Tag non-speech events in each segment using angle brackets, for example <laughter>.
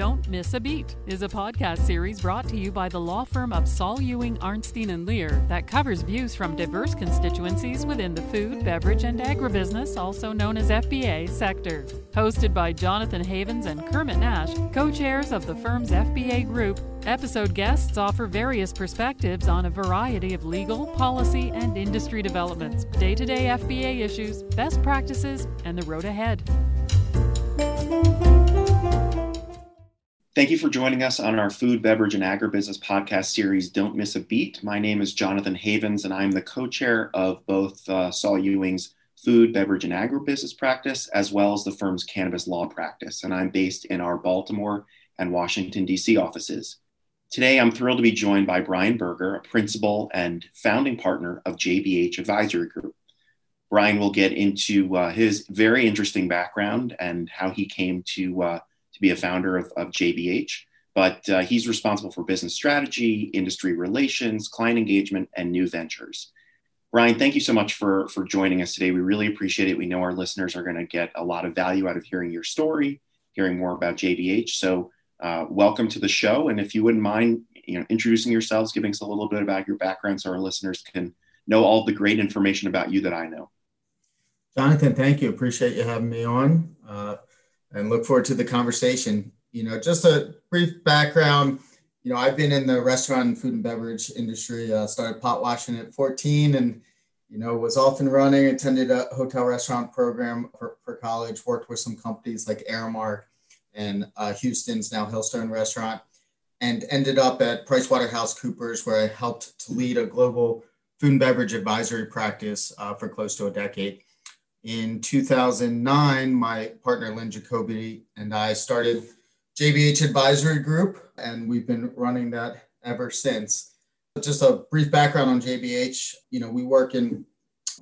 Don't Miss a Beat is a podcast series brought to you by the law firm of Saul Ewing, Arnstein, and Lehr that covers views from diverse constituencies within the food, beverage, and agribusiness, also known as FBA, sector. Hosted by Jonathan Havens and Kermit Nash, co chairs of the firm's FBA group, episode guests offer various perspectives on a variety of legal, policy, and industry developments, day to day FBA issues, best practices, and the road ahead. Thank you for joining us on our food, beverage, and agribusiness podcast series, Don't Miss a Beat. My name is Jonathan Havens, and I'm the co chair of both uh, Saul Ewing's food, beverage, and agribusiness practice, as well as the firm's cannabis law practice. And I'm based in our Baltimore and Washington, D.C. offices. Today, I'm thrilled to be joined by Brian Berger, a principal and founding partner of JBH Advisory Group. Brian will get into uh, his very interesting background and how he came to uh, to be a founder of, of JBH. But uh, he's responsible for business strategy, industry relations, client engagement, and new ventures. Brian, thank you so much for, for joining us today. We really appreciate it. We know our listeners are going to get a lot of value out of hearing your story, hearing more about JBH. So, uh, welcome to the show. And if you wouldn't mind, you know, introducing yourselves, giving us a little bit about your background, so our listeners can know all the great information about you that I know. Jonathan, thank you. Appreciate you having me on. Uh, and look forward to the conversation. You know, just a brief background. You know, I've been in the restaurant and food and beverage industry. Uh, started pot washing at 14, and you know was off and running. Attended a hotel restaurant program for, for college. Worked with some companies like Aramark and uh, Houston's now Hillstone Restaurant, and ended up at PricewaterhouseCoopers, where I helped to lead a global food and beverage advisory practice uh, for close to a decade in 2009, my partner Lynn Jacoby and I started JBH Advisory Group, and we've been running that ever since. Just a brief background on JBH. You know, we work in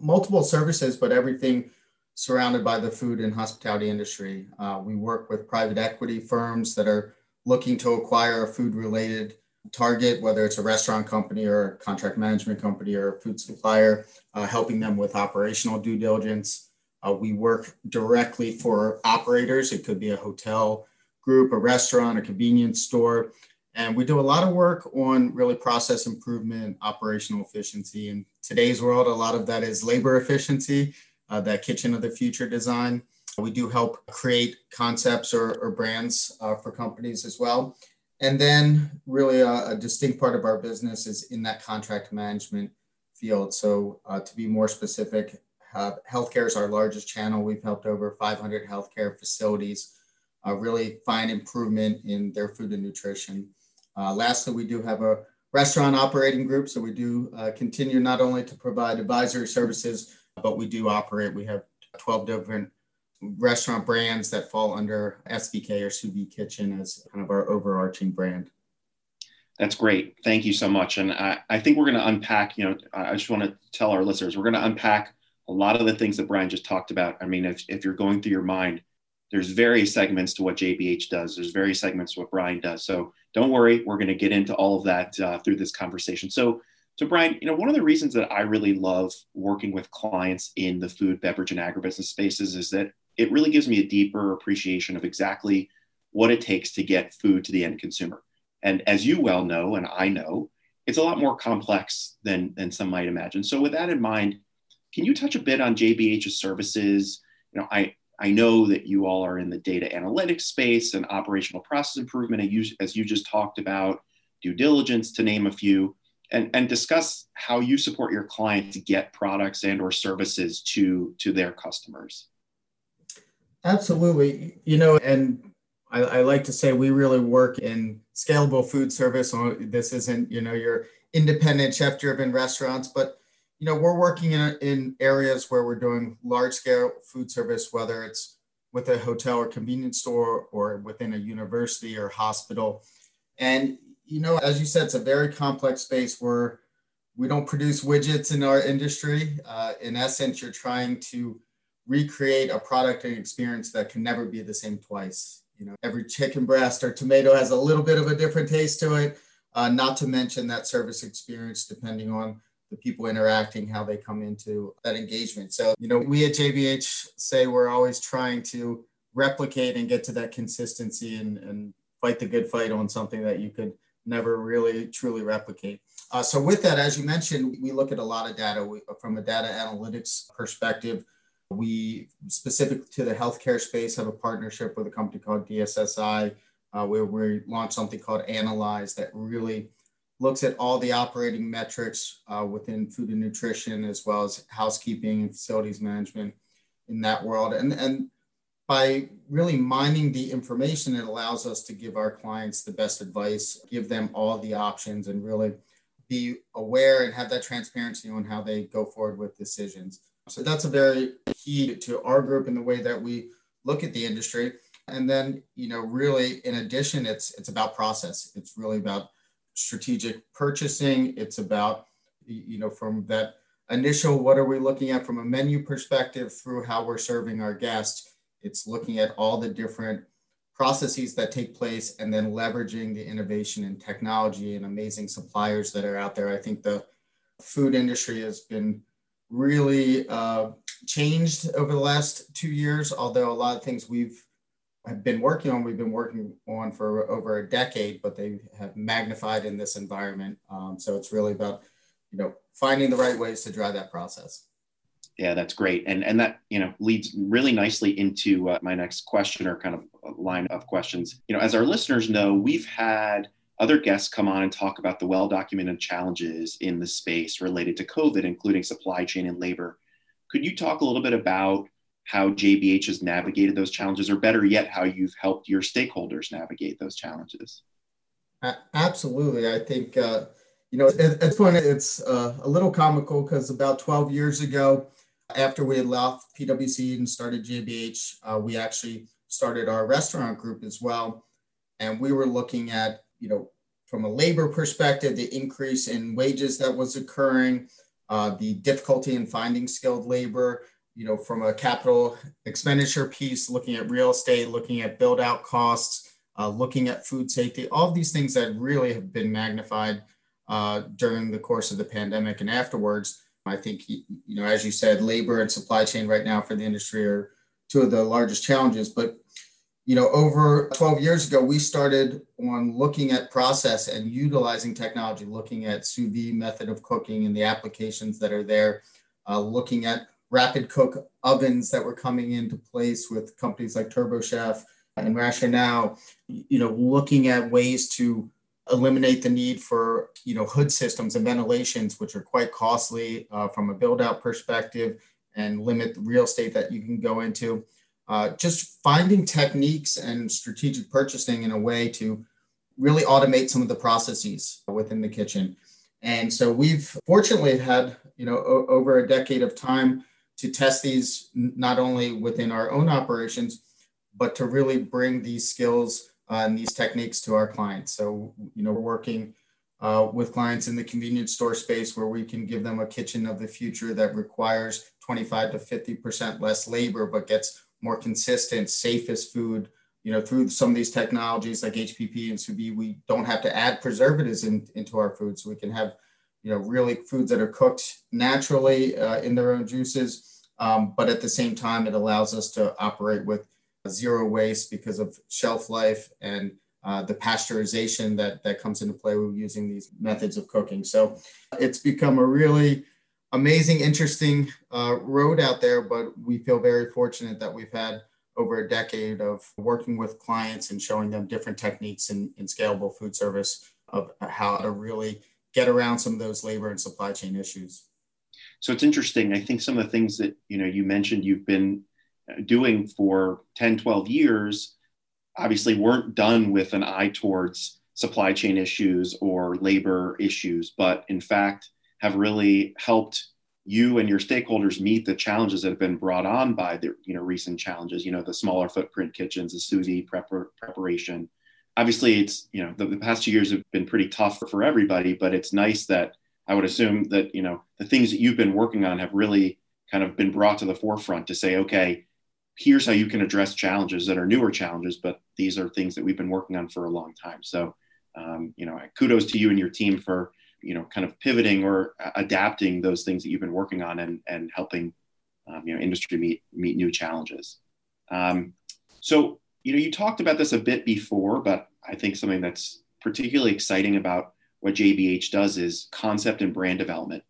multiple services, but everything surrounded by the food and hospitality industry. Uh, we work with private equity firms that are looking to acquire a food related target, whether it's a restaurant company or a contract management company or a food supplier, uh, helping them with operational due diligence uh, we work directly for operators. It could be a hotel group, a restaurant, a convenience store. And we do a lot of work on really process improvement, operational efficiency. In today's world, a lot of that is labor efficiency, uh, that kitchen of the future design. We do help create concepts or, or brands uh, for companies as well. And then, really, a, a, distinct part of our business is in that contract management field. So, uh, to be more specific, uh, healthcare is our largest channel. We've helped over 500 healthcare facilities uh, really find improvement in their food and nutrition. Uh, lastly, we do have a restaurant operating group. So we do uh, continue not only to provide advisory services, but we do operate. We have 12 different restaurant brands that fall under SVK or Sous Vide Kitchen as kind of our overarching brand. That's great. Thank you so much. And I, I think we're going to unpack, you know, I just want to tell our listeners, we're going to unpack a lot of the things that Brian just talked about. I mean, if, if you're going through your mind, there's various segments to what JBH does. There's various segments to what Brian does. So don't worry, we're going to get into all of that uh, through this conversation. So, so Brian, you know, one of the reasons that I really love working with clients in the food, beverage, and agribusiness spaces is that it really gives me a deeper appreciation of exactly what it takes to get food to the end consumer. And as you well know, and I know, it's a lot more complex than than some might imagine. So with that in mind, can you touch a bit on JBH's services? You know, I, I know that you all are in the data analytics space and operational process improvement, as you just talked about, due diligence, to name a few, and, and discuss how you support your clients to get products and or services to, to their customers. Absolutely. You know, and I, I like to say we really work in scalable food service. This isn't, you know, your independent chef driven restaurants, but you know, we're working in, in areas where we're doing large scale food service, whether it's with a hotel or convenience store or within a university or hospital. And, you know, as you said, it's a very complex space where we don't produce widgets in our industry. Uh, in essence, you're trying to recreate a product and experience that can never be the same twice. You know, every chicken breast or tomato has a little bit of a different taste to it, uh, not to mention that service experience depending on the people interacting, how they come into that engagement. So, you know, we at JBH say we're always trying to replicate and get to that consistency and, and fight the good fight on something that you could never really truly replicate. Uh, so with that, as you mentioned, we look at a lot of data we, from a data analytics perspective. We specific to the healthcare space have a partnership with a company called DSSI, uh, where we launched something called Analyze that really looks at all the operating metrics uh, within food and nutrition, as well as housekeeping and facilities management in that world. And, and by really mining the information, it allows us to give our clients the best advice, give them all the options, and really be aware and have that transparency on how they go forward with decisions. So that's a very key to our group in the way that we look at the industry. And then, you know, really in addition, it's it's about process. It's really about strategic purchasing. It's about, you know, from that initial what are we looking at from a menu perspective through how we're serving our guests it's looking at all the different processes that take place and then leveraging the innovation and technology and amazing suppliers that are out there. I think the food industry has been really uh, changed over the last two years, although a lot of things we've have been working on, we've been working on for over a decade, but they have magnified in this environment. Um, so it's really about, you know, finding the right ways to drive that process. Yeah, that's great, and and that you know leads really nicely into uh, my next question or kind of line of questions. You know, as our listeners know, we've had other guests come on and talk about the well documented challenges in the space related to COVID, including supply chain and labor. Could you talk a little bit about how JBH has navigated those challenges, or better yet, how you've helped your stakeholders navigate those challenges? Absolutely. I think, uh, you know, at, at point, it's uh, a little comical because about 12 years ago, after we had left PwC and started JBH, uh, we actually started our restaurant group as well. And we were looking at, you know, from a labor perspective, the increase in wages that was occurring, uh, the difficulty in finding skilled labor, you know, from a capital expenditure piece, looking at real estate, looking at build out costs, uh, looking at food safety, all of these things that really have been magnified uh, during the course of the pandemic and afterwards. I think, you know, as you said, labor and supply chain right now for the industry are two of the largest challenges. But, you know, over 12 years ago, we started on looking at process and utilizing technology, looking at sous vide method of cooking and the applications that are there, uh, looking at rapid cook ovens that were coming into place with companies like TurboChef and Rational, you know, looking at ways to eliminate the need for you know hood systems and ventilations, which are quite costly uh, from a build out perspective, and limit the real estate that you can go into. Uh, just finding techniques and strategic purchasing in a way to really automate some of the processes within the kitchen. And so we've fortunately had you know o- over a decade of time to test these not only within our own operations, but to really bring these skills uh, and these techniques to our clients. So, you know, we're working uh, with clients in the convenience store space where we can give them a kitchen of the future that requires 25 to 50% less labor, but gets more consistent, safest food. You know, through some of these technologies like HPP and sous we don't have to add preservatives in, into our food. So we can have, you know, really foods that are cooked naturally uh, in their own juices. Um, but at the same time, it allows us to operate with zero waste because of shelf life and uh, the pasteurization that, that comes into play with using these methods of cooking. So it's become a really amazing, interesting uh, road out there, but we feel very fortunate that we've had over a decade of working with clients and showing them different techniques in, in scalable food service of how to really get around some of those labor and supply chain issues. So it's interesting. I think some of the things that you know you mentioned you've been uh, doing for 10, 12 years obviously weren't done with an eye towards supply chain issues or labor issues, but in fact have really helped you and your stakeholders meet the challenges that have been brought on by the you know recent challenges you know the smaller footprint kitchens the vide prepar- preparation obviously it's you know the, the, past two years have been pretty tough for, for everybody but it's nice that i would assume that you know the things that you've been working on have really kind of been brought to the forefront to say okay here's how you can address challenges that are newer challenges, but these are things that we've been working on for a long time. So, um, you know, kudos to you and your team for, you know, kind of pivoting or adapting those things that you've been working on and, and helping, um, you know, industry meet, meet new challenges. Um, so, you know, you talked about this a bit before, but I think something that's particularly exciting about what JBH does is concept and brand development.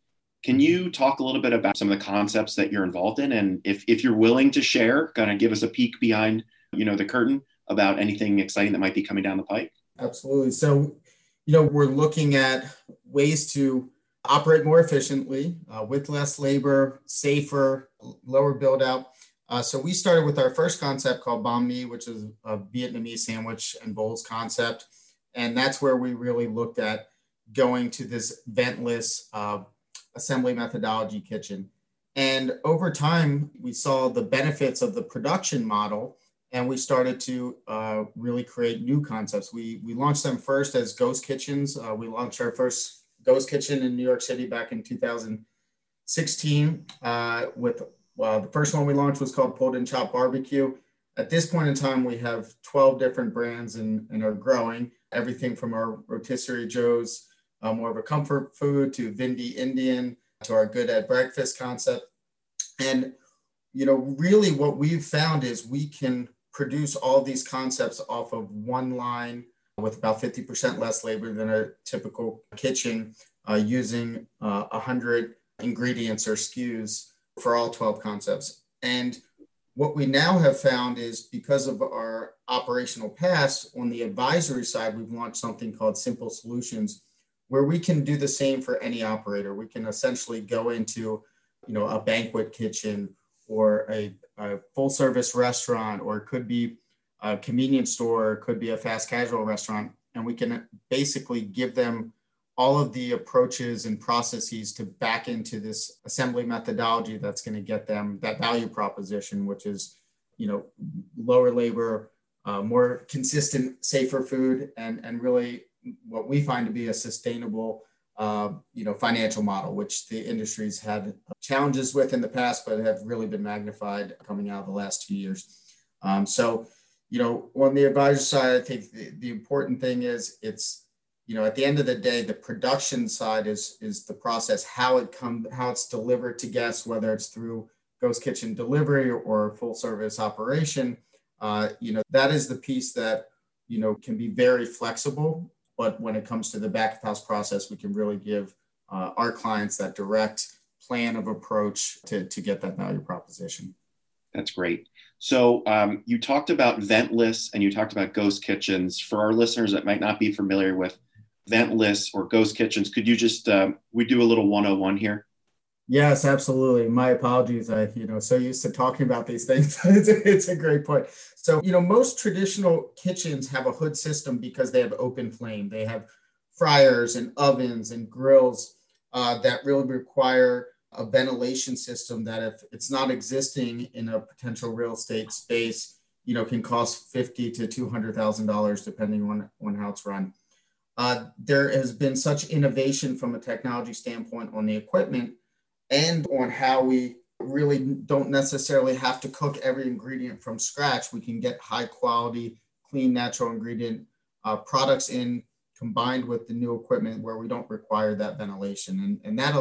Can you talk a little bit about some of the concepts that you're involved in, and if if you're willing to share, kind of give us a peek behind you know the curtain about anything exciting that might be coming down the pike? Absolutely. So, you know, we're looking at ways to operate more efficiently uh, with less labor, safer, lower build out. Uh, so we started with our first concept called Banh Mi, which is a Vietnamese sandwich and bowls concept. And that's where we really looked at going to this ventless uh, assembly methodology kitchen. And over time, we saw the benefits of the production model and we started to uh, really create new concepts. We, we launched them first as ghost kitchens. Uh, we launched our first ghost kitchen in New York City back in 2016 uh, with well, the first one we launched was called Pulled and Chop Barbecue. At this point in time, we have 12 different brands and, and are growing. Everything from our rotisserie Joe's, uh, more of a comfort food, to Vindi Indian, to our Good at Breakfast concept. And, you know, really what we've found is we can produce all these concepts off of one line with about 50% less labor than a typical kitchen uh, using uh, 100 ingredients or SKUs for all 12 concepts. And what we now have found is because of our operational past on the advisory side, we've launched something called Simple Solutions, where we can do the same for any operator. We can essentially go into, you know, a banquet kitchen or a, a full service restaurant, or it could be a convenience store, could be a fast casual restaurant, and we can basically give them all of the approaches and processes to back into this assembly methodology that's going to get them that value proposition, which is, you know, lower labor, uh, more consistent, safer food, and and really what we find to be a sustainable uh, you know, financial model, which the industry's had challenges with in the past, but have really been magnified coming out of the last two years. Um, so, you know, on the advisor side, I think the, the important thing is it's, you know, at the end of the day, the production side is is the process, how it come, how it's delivered to guests, whether it's through ghost kitchen delivery or full service operation. Uh, you know, that is the piece that you know can be very flexible but when it comes to the back of house process, we can really give uh, our clients that direct plan of approach to, to get that value proposition. That's great. So um, you talked about ventless and you talked about ghost kitchens. For our listeners that might not be familiar with ventless or ghost kitchens, could you just um, we do a little 101 here? Yes, absolutely. My apologies. I, you know, so used to talking about these things. <laughs> it's, a, it's a great point. So, you know, most traditional kitchens have a hood system because they have open flame. They have fryers and ovens and grills uh, that really require a ventilation system that if it's not existing in a potential real estate space, you know, can cost fifty to two hundred thousand dollars depending on on how it's run. Uh, there has been such innovation from a technology standpoint on the equipment and on how we really don't necessarily have to cook every ingredient from scratch. We can get high quality, clean, natural ingredient uh, products in combined with the new equipment where we don't require that ventilation. And, and that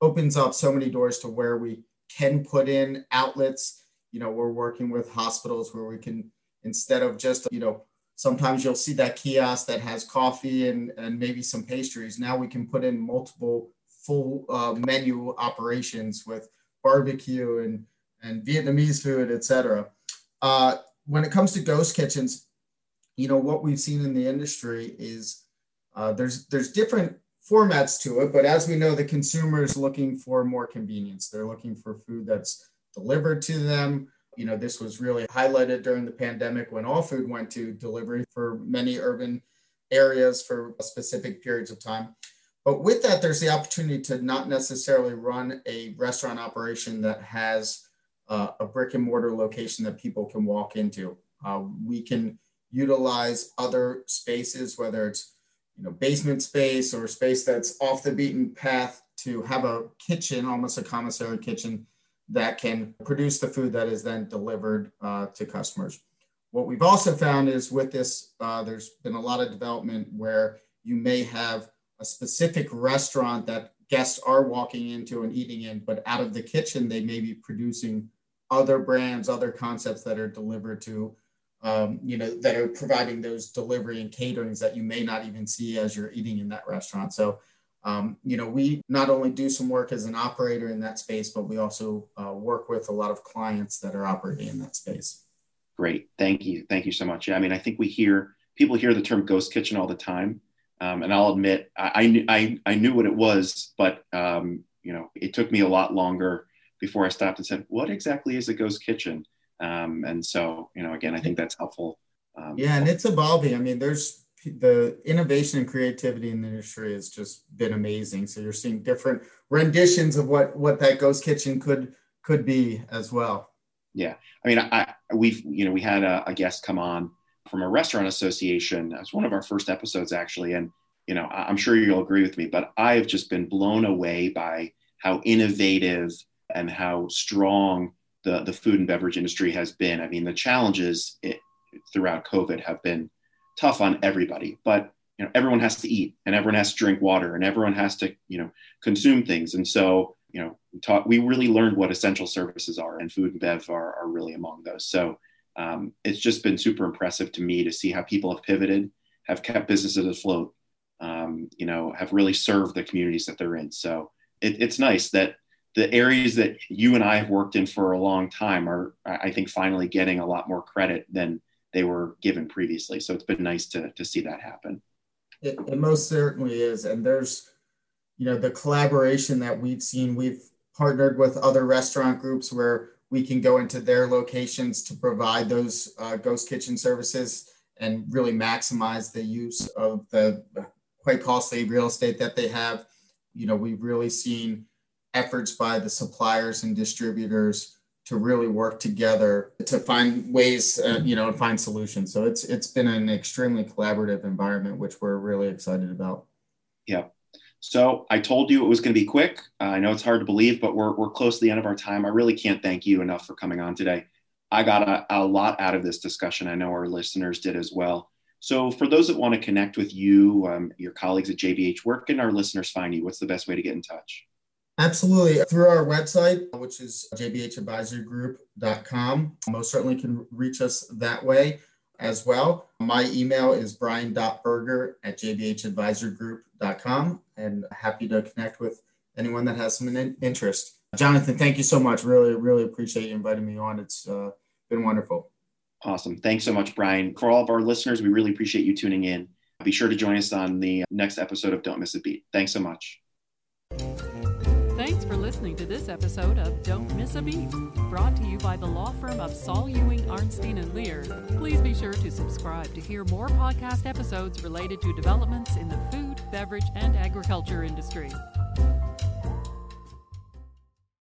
opens up so many doors to where we can put in outlets. You know, we're working with hospitals where we can, instead of just, you know, sometimes you'll see that kiosk that has coffee and, and maybe some pastries. Now we can put in multiple full uh, menu operations with barbecue and, and Vietnamese food, etc. Uh, when it comes to ghost kitchens, you know what we've seen in the industry is uh, there's there's different formats to it, but as we know, the consumer is looking for more convenience. They're looking for food that's delivered to them. You know, this was really highlighted during the pandemic when all food went to delivery for many urban areas for specific periods of time. But with that, there's the opportunity to not necessarily run a restaurant operation that has uh, a brick and mortar location that people can walk into. Uh, we can utilize other spaces, whether it's you know basement space or space that's off the beaten path, to have a kitchen, almost a commissary kitchen, that can produce the food that is then delivered uh, to customers. What we've also found is with this, uh, there's been a lot of development where you may have a specific restaurant that guests are walking into and eating in, but out of the kitchen, they may be producing other brands, other concepts that are delivered to um, you know, that are providing those delivery and caterings that you may not even see as you're eating in that restaurant. So, um, you know, we not only do some work as an operator in that space, but we also uh, work with a lot of clients that are operating in that space. Great, thank you, thank you so much. Yeah, I mean, I think we hear people hear the term ghost kitchen all the time, um, and I'll admit I, I I knew what it was, but um, you know, it took me a lot longer before I stopped and said, "What exactly is a ghost kitchen?" Um, and so, you know, again, I think that's helpful. Um, yeah, and it's evolving. I mean, there's the innovation and creativity in the industry has just been amazing. So you're seeing different renditions of what what that ghost kitchen could could be as well. Yeah, I mean, I, we've you know we had a, a guest come on from a restaurant association. That's one of our first episodes actually, and you know I'm sure you'll agree with me, but I have just been blown away by how innovative and how strong the the food and beverage industry has been. I mean, the challenges it, throughout COVID have been tough on everybody, but you know everyone has to eat and everyone has to drink water and everyone has to you know consume things. And so you know we taught we really learned what essential services are and food and bev are, are really among those. So um, it's just been super impressive to me to see how people have pivoted have kept businesses afloat um, you know have really served the communities that they're in. So it, it's nice that the areas that you and i have worked in for a long time are i think finally getting a lot more credit than they were given previously. So it's been nice to, to see that happen. It, it most certainly is. And there's, you know, the collaboration that we've seen, we've partnered with other restaurant groups where we can go into their locations to provide those uh, ghost kitchen services and really maximize the use of the quite costly real estate that they have. You know, we've really seen efforts by the suppliers and distributors to really work together to find ways, uh, you know, find solutions. So it's it's been an extremely collaborative environment, which we're really excited about. Yeah. So I told you it was going to be quick. Uh, I know it's hard to believe, but we're we're close to the end of our time. I really can't thank you enough for coming on today. I got a, a lot out of this discussion. I know our listeners did as well. So for those that want to connect with you, um, your colleagues at JBH, where can our listeners find you? What's the best way to get in touch? Absolutely. Through our website, which is jbhadvisorygroup.com. Most certainly can reach us that way as well. My email is brian.berger at jbhadvisorygroup.com and happy to connect with anyone that has some interest. Jonathan, thank you so much. Really, really appreciate you inviting me on. It's uh, been wonderful. Awesome. Thanks so much, Brian. For all of our listeners, we really appreciate you tuning in. Be sure to join us on the next episode of Don't Miss a Beat. Thanks so much. For listening to this episode of Don't Miss a Beat, brought to you by the law firm of Saul Ewing, Arnstein, and Lehr. Please be sure to subscribe to hear more podcast episodes related to developments in the food, beverage, and agriculture industry.